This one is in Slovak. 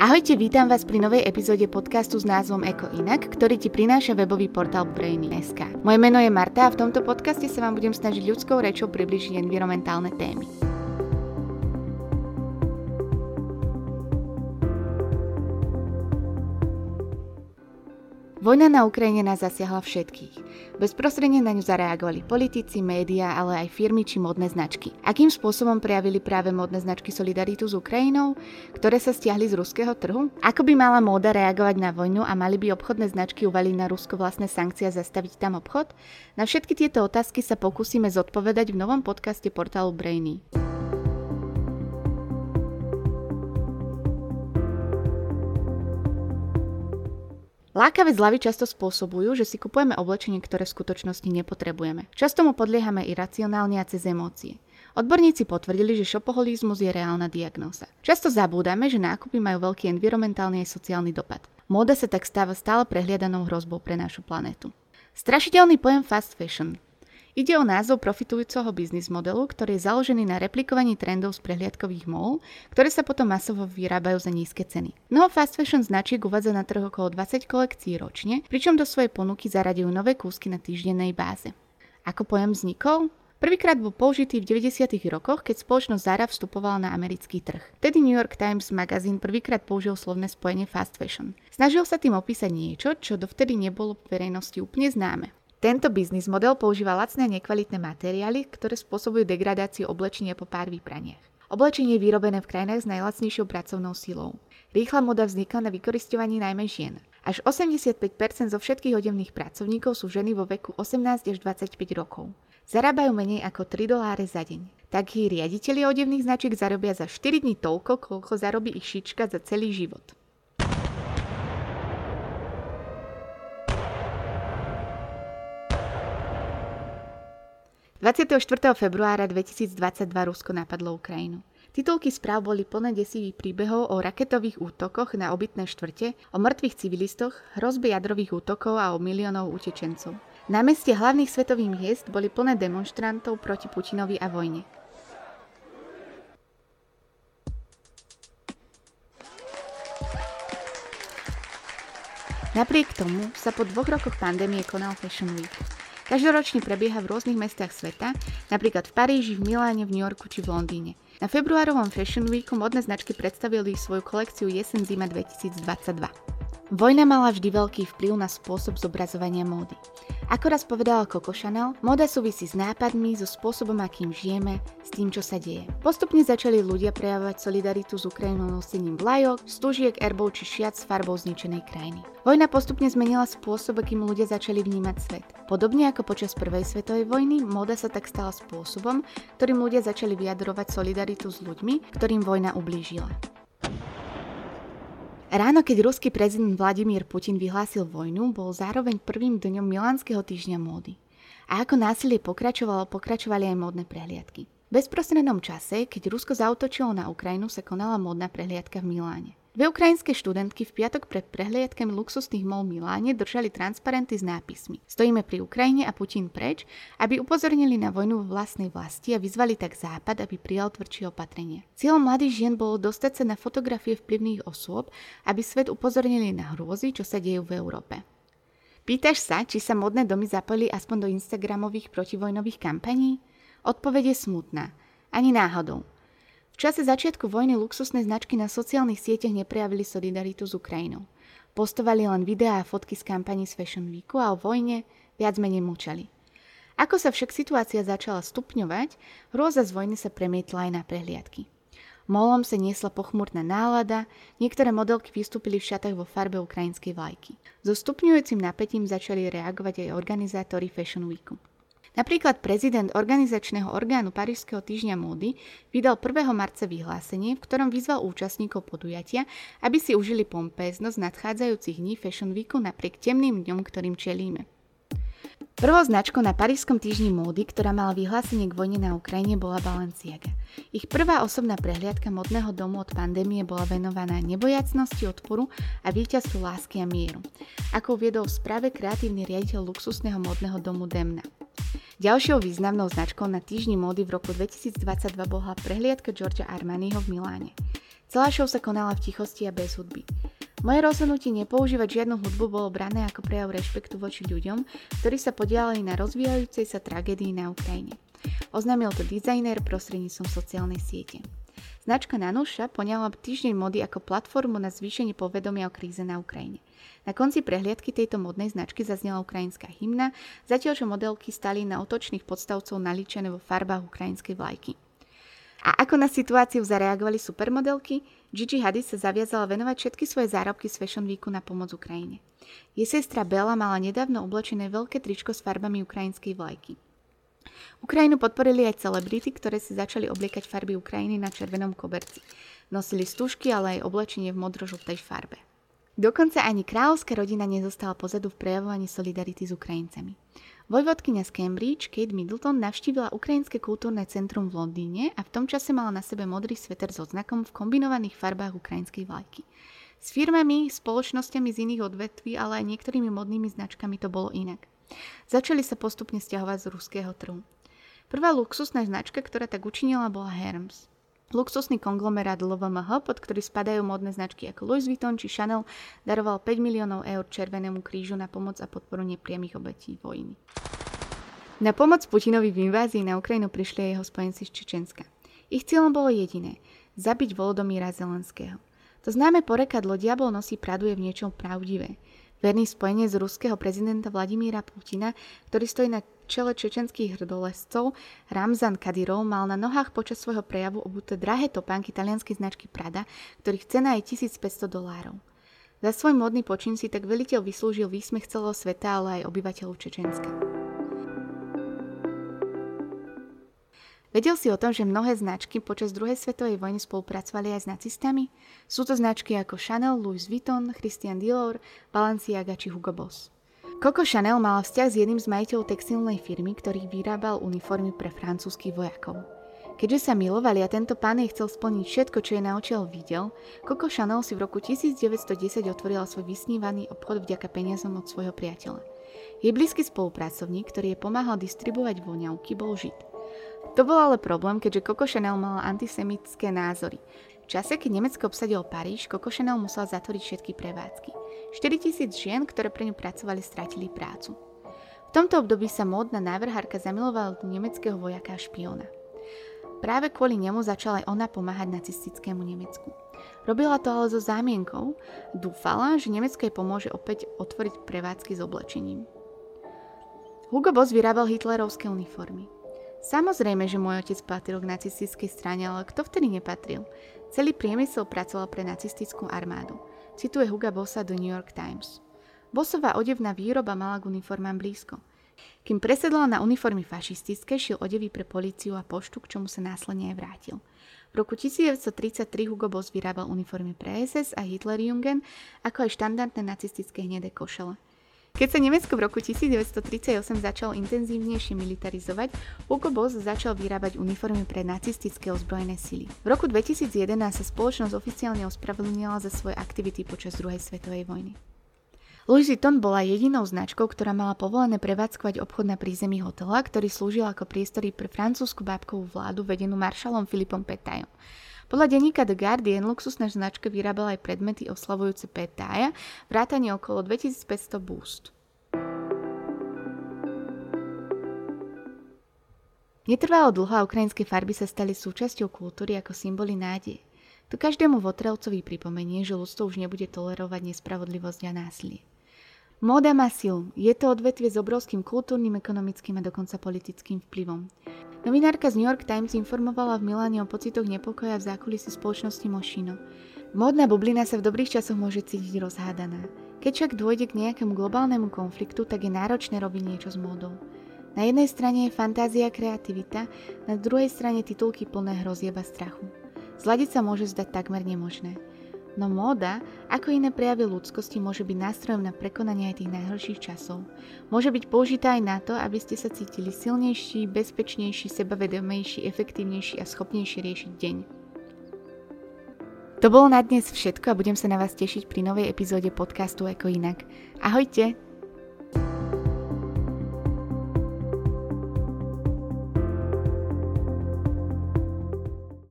Ahojte, vítam vás pri novej epizóde podcastu s názvom Eko Inak, ktorý ti prináša webový portál Brainy.sk. Moje meno je Marta a v tomto podcaste sa vám budem snažiť ľudskou rečou približiť environmentálne témy. Vojna na Ukrajine nás zasiahla všetkých. Bezprostredne na ňu zareagovali politici, médiá, ale aj firmy či modné značky. Akým spôsobom prejavili práve modné značky solidaritu s Ukrajinou, ktoré sa stiahli z ruského trhu? Ako by mala móda reagovať na vojnu a mali by obchodné značky uvaliť na Rusko vlastné sankcie a zastaviť tam obchod? Na všetky tieto otázky sa pokúsime zodpovedať v novom podcaste portálu Brainy. Lákavé zľavy často spôsobujú, že si kupujeme oblečenie, ktoré v skutočnosti nepotrebujeme. Často mu podliehame iracionálne a cez emócie. Odborníci potvrdili, že šopoholizmus je reálna diagnóza. Často zabúdame, že nákupy majú veľký environmentálny aj sociálny dopad. Móda sa tak stáva stále prehliadanou hrozbou pre našu planetu. Strašidelný pojem fast fashion Ide o názov profitujúceho biznis modelu, ktorý je založený na replikovaní trendov z prehliadkových mall, ktoré sa potom masovo vyrábajú za nízke ceny. Mnoho fast fashion značiek uvádza na trh okolo 20 kolekcií ročne, pričom do svojej ponuky zaradujú nové kúsky na týždennej báze. Ako pojem vznikol? Prvýkrát bol použitý v 90. rokoch, keď spoločnosť Zara vstupovala na americký trh. Tedy New York Times magazín prvýkrát použil slovné spojenie fast fashion. Snažil sa tým opísať niečo, čo dovtedy nebolo verejnosti úplne známe. Tento biznis model používa lacné a nekvalitné materiály, ktoré spôsobujú degradáciu oblečenia po pár vypraniach. Oblečenie je vyrobené v krajinách s najlacnejšou pracovnou silou. Rýchla moda vznikla na vykoristovaní najmä žien. Až 85% zo všetkých odevných pracovníkov sú ženy vo veku 18 až 25 rokov. Zarábajú menej ako 3 doláre za deň. Takí riaditeľi odevných značiek zarobia za 4 dní toľko, koľko zarobí ich šička za celý život. 24. februára 2022 Rusko napadlo Ukrajinu. Titulky správ boli plné desivých príbehov o raketových útokoch na obytné štvrte, o mŕtvych civilistoch, hrozbe jadrových útokov a o miliónov utečencov. Na meste hlavných svetových miest boli plné demonstrantov proti Putinovi a vojne. Napriek tomu sa po dvoch rokoch pandémie konal Fashion Week. Každoročne prebieha v rôznych mestách sveta, napríklad v Paríži, v Miláne, v New Yorku či v Londýne. Na februárovom Fashion Weeku modné značky predstavili svoju kolekciu Jesen-Zima 2022. Vojna mala vždy veľký vplyv na spôsob zobrazovania módy. Ako raz povedala Coco Chanel, moda súvisí s nápadmi, so spôsobom, akým žijeme, s tým, čo sa deje. Postupne začali ľudia prejavovať solidaritu s Ukrajinou nosením vlajok, stúžiek, erbov či šiat s farbou zničenej krajiny. Vojna postupne zmenila spôsob, akým ľudia začali vnímať svet. Podobne ako počas prvej svetovej vojny, moda sa tak stala spôsobom, ktorým ľudia začali vyjadrovať solidaritu s ľuďmi, ktorým vojna ublížila. Ráno, keď ruský prezident Vladimír Putin vyhlásil vojnu, bol zároveň prvým dňom Milánskeho týždňa módy. A ako násilie pokračovalo, pokračovali aj módne prehliadky. V bezprostrednom čase, keď Rusko zautočilo na Ukrajinu, sa konala módna prehliadka v Miláne. Dve ukrajinské študentky v piatok pred prehliadkami luxusných mol Miláne držali transparenty s nápismi Stojíme pri Ukrajine a Putin preč, aby upozornili na vojnu v vlastnej vlasti a vyzvali tak Západ, aby prijal tvrdšie opatrenia. Cieľom mladých žien bolo dostať sa na fotografie vplyvných osôb, aby svet upozornili na hrôzy, čo sa dejú v Európe. Pýtaš sa, či sa modné domy zapojili aspoň do Instagramových protivojnových kampaní? Odpoveď je smutná. Ani náhodou čase začiatku vojny luxusné značky na sociálnych sieťach neprejavili solidaritu s Ukrajinou. Postovali len videá a fotky z kampaní z Fashion Weeku a o vojne viac menej mučali. Ako sa však situácia začala stupňovať, hrôza z vojny sa premietla aj na prehliadky. Molom sa niesla pochmurná nálada, niektoré modelky vystúpili v šatách vo farbe ukrajinskej vlajky. So stupňujúcim napätím začali reagovať aj organizátori Fashion Weeku. Napríklad prezident organizačného orgánu Parížského týždňa módy vydal 1. marca vyhlásenie, v ktorom vyzval účastníkov podujatia, aby si užili pompéznosť nadchádzajúcich dní Fashion Weeku napriek temným dňom, ktorým čelíme. Prvou značkou na Parížskom týždni módy, ktorá mala vyhlásenie k vojne na Ukrajine, bola Balenciaga. Ich prvá osobná prehliadka modného domu od pandémie bola venovaná nebojacnosti odporu a víťazstvu lásky a mieru. Ako uviedol v správe kreatívny riaditeľ luxusného modného domu Demna. Ďalšou významnou značkou na týždni módy v roku 2022 bola prehliadka Georgia Armaniho v Miláne. Celá show sa konala v tichosti a bez hudby. Moje rozhodnutie nepoužívať žiadnu hudbu bolo brané ako prejav rešpektu voči ľuďom, ktorí sa podielali na rozvíjajúcej sa tragédii na Ukrajine. Oznámil to dizajner prostredníctvom sociálnej siete. Značka Nanuša poňala týždeň mody ako platformu na zvýšenie povedomia o kríze na Ukrajine. Na konci prehliadky tejto modnej značky zaznela ukrajinská hymna, zatiaľ čo modelky stali na otočných podstavcov naličené vo farbách ukrajinskej vlajky. A ako na situáciu zareagovali supermodelky, Gigi Hadid sa zaviazala venovať všetky svoje zárobky z Fashion Weeku na pomoc Ukrajine. Jej sestra Bella mala nedávno oblečené veľké tričko s farbami ukrajinskej vlajky. Ukrajinu podporili aj celebrity, ktoré si začali obliekať farby Ukrajiny na červenom koberci. Nosili stužky, ale aj oblečenie v modrožltej farbe. Dokonca ani kráľovská rodina nezostala pozadu v prejavovaní solidarity s Ukrajincami. Vojvodkynia z Cambridge, Kate Middleton, navštívila Ukrajinské kultúrne centrum v Londýne a v tom čase mala na sebe modrý sveter s odznakom v kombinovaných farbách ukrajinskej vlajky. S firmami, spoločnosťami z iných odvetví, ale aj niektorými modnými značkami to bolo inak. Začali sa postupne stiahovať z ruského trhu. Prvá luxusná značka, ktorá tak učinila, bola Hermes. Luxusný konglomerát LVMH, pod ktorý spadajú modné značky ako Louis Vuitton či Chanel, daroval 5 miliónov eur Červenému krížu na pomoc a podporu nepriamých obetí vojny. Na pomoc Putinovi v invázii na Ukrajinu prišli jeho spojenci z Čečenska. Ich cieľom bolo jediné – zabiť Volodymyra Zelenského. To známe porekadlo Diabol nosí pravdu je v niečom pravdivé. Verný spojenec ruského prezidenta Vladimíra Putina, ktorý stojí na čele čečenských hrdolescov, Ramzan Kadyrov mal na nohách počas svojho prejavu obuté drahé topánky talianskej značky Prada, ktorých cena je 1500 dolárov. Za svoj modný počin si tak veliteľ vyslúžil výsmech celého sveta, ale aj obyvateľov Čečenska. Vedel si o tom, že mnohé značky počas druhej svetovej vojny spolupracovali aj s nacistami? Sú to značky ako Chanel, Louis Vuitton, Christian Dior, Balenciaga či Hugo Boss. Coco Chanel mala vzťah s jedným z majiteľov textilnej firmy, ktorý vyrábal uniformy pre francúzskych vojakov. Keďže sa milovali a tento pán jej chcel splniť všetko, čo je na očiaľ videl, Coco Chanel si v roku 1910 otvorila svoj vysnívaný obchod vďaka peniazom od svojho priateľa. Jej blízky spolupracovník, ktorý jej pomáhal distribuovať voňavky, bol Žid. To bol ale problém, keďže Coco Chanel mala antisemické názory. V čase, keď Nemecko obsadilo Paríž, Coco Chanel musela zatvoriť všetky prevádzky. 4000 žien, ktoré pre ňu pracovali, stratili prácu. V tomto období sa módna návrhárka zamilovala do nemeckého vojaka a špiona. Práve kvôli nemu začala aj ona pomáhať nacistickému Nemecku. Robila to ale so zámienkou, dúfala, že Nemecko jej pomôže opäť otvoriť prevádzky s oblečením. Hugo Boss vyrábal hitlerovské uniformy. Samozrejme, že môj otec patril k nacistickej strane, ale kto vtedy nepatril? Celý priemysel pracoval pre nacistickú armádu. Cituje Huga Bossa do New York Times. Bossová odevná výroba mala k uniformám blízko. Kým presedlal na uniformy fašistické, šil odevy pre políciu a poštu, k čomu sa následne aj vrátil. V roku 1933 Hugo Boss vyrábal uniformy pre SS a Hitlerjungen, ako aj štandardné nacistické hnedé košele. Keď sa Nemecko v roku 1938 začalo intenzívnejšie militarizovať, Hugo Boss začal vyrábať uniformy pre nacistické ozbrojené sily. V roku 2011 sa spoločnosť oficiálne ospravedlnila za svoje aktivity počas druhej svetovej vojny. Louis Vuitton bola jedinou značkou, ktorá mala povolené prevádzkovať obchod na prízemí hotela, ktorý slúžil ako priestory pre francúzsku bábkovú vládu vedenú maršalom Filipom Petajom. Podľa denníka The Guardian luxusná značka vyrábala aj predmety oslavujúce Petája, vrátane okolo 2500 boost. Netrvalo dlho a ukrajinské farby sa stali súčasťou kultúry ako symboly nádeje. To každému votrelcovi pripomenie, že ľudstvo už nebude tolerovať nespravodlivosť a násilie. Móda má silu. Je to odvetvie s obrovským kultúrnym, ekonomickým a dokonca politickým vplyvom. Novinárka z New York Times informovala v Miláne o pocitoch nepokoja v zákulisí spoločnosti Moschino. Módna bublina sa v dobrých časoch môže cítiť rozhádaná. Keď však dôjde k nejakému globálnemu konfliktu, tak je náročné robiť niečo s módou. Na jednej strane je fantázia a kreativita, na druhej strane titulky plné hrozieba strachu. Zladiť sa môže zdať takmer nemožné. No móda, ako iné prejavy ľudskosti, môže byť nástrojom na prekonanie aj tých najhorších časov. Môže byť použitá aj na to, aby ste sa cítili silnejší, bezpečnejší, sebavedomejší, efektívnejší a schopnejší riešiť deň. To bolo na dnes všetko a budem sa na vás tešiť pri novej epizóde podcastu Eko inak. Ahojte!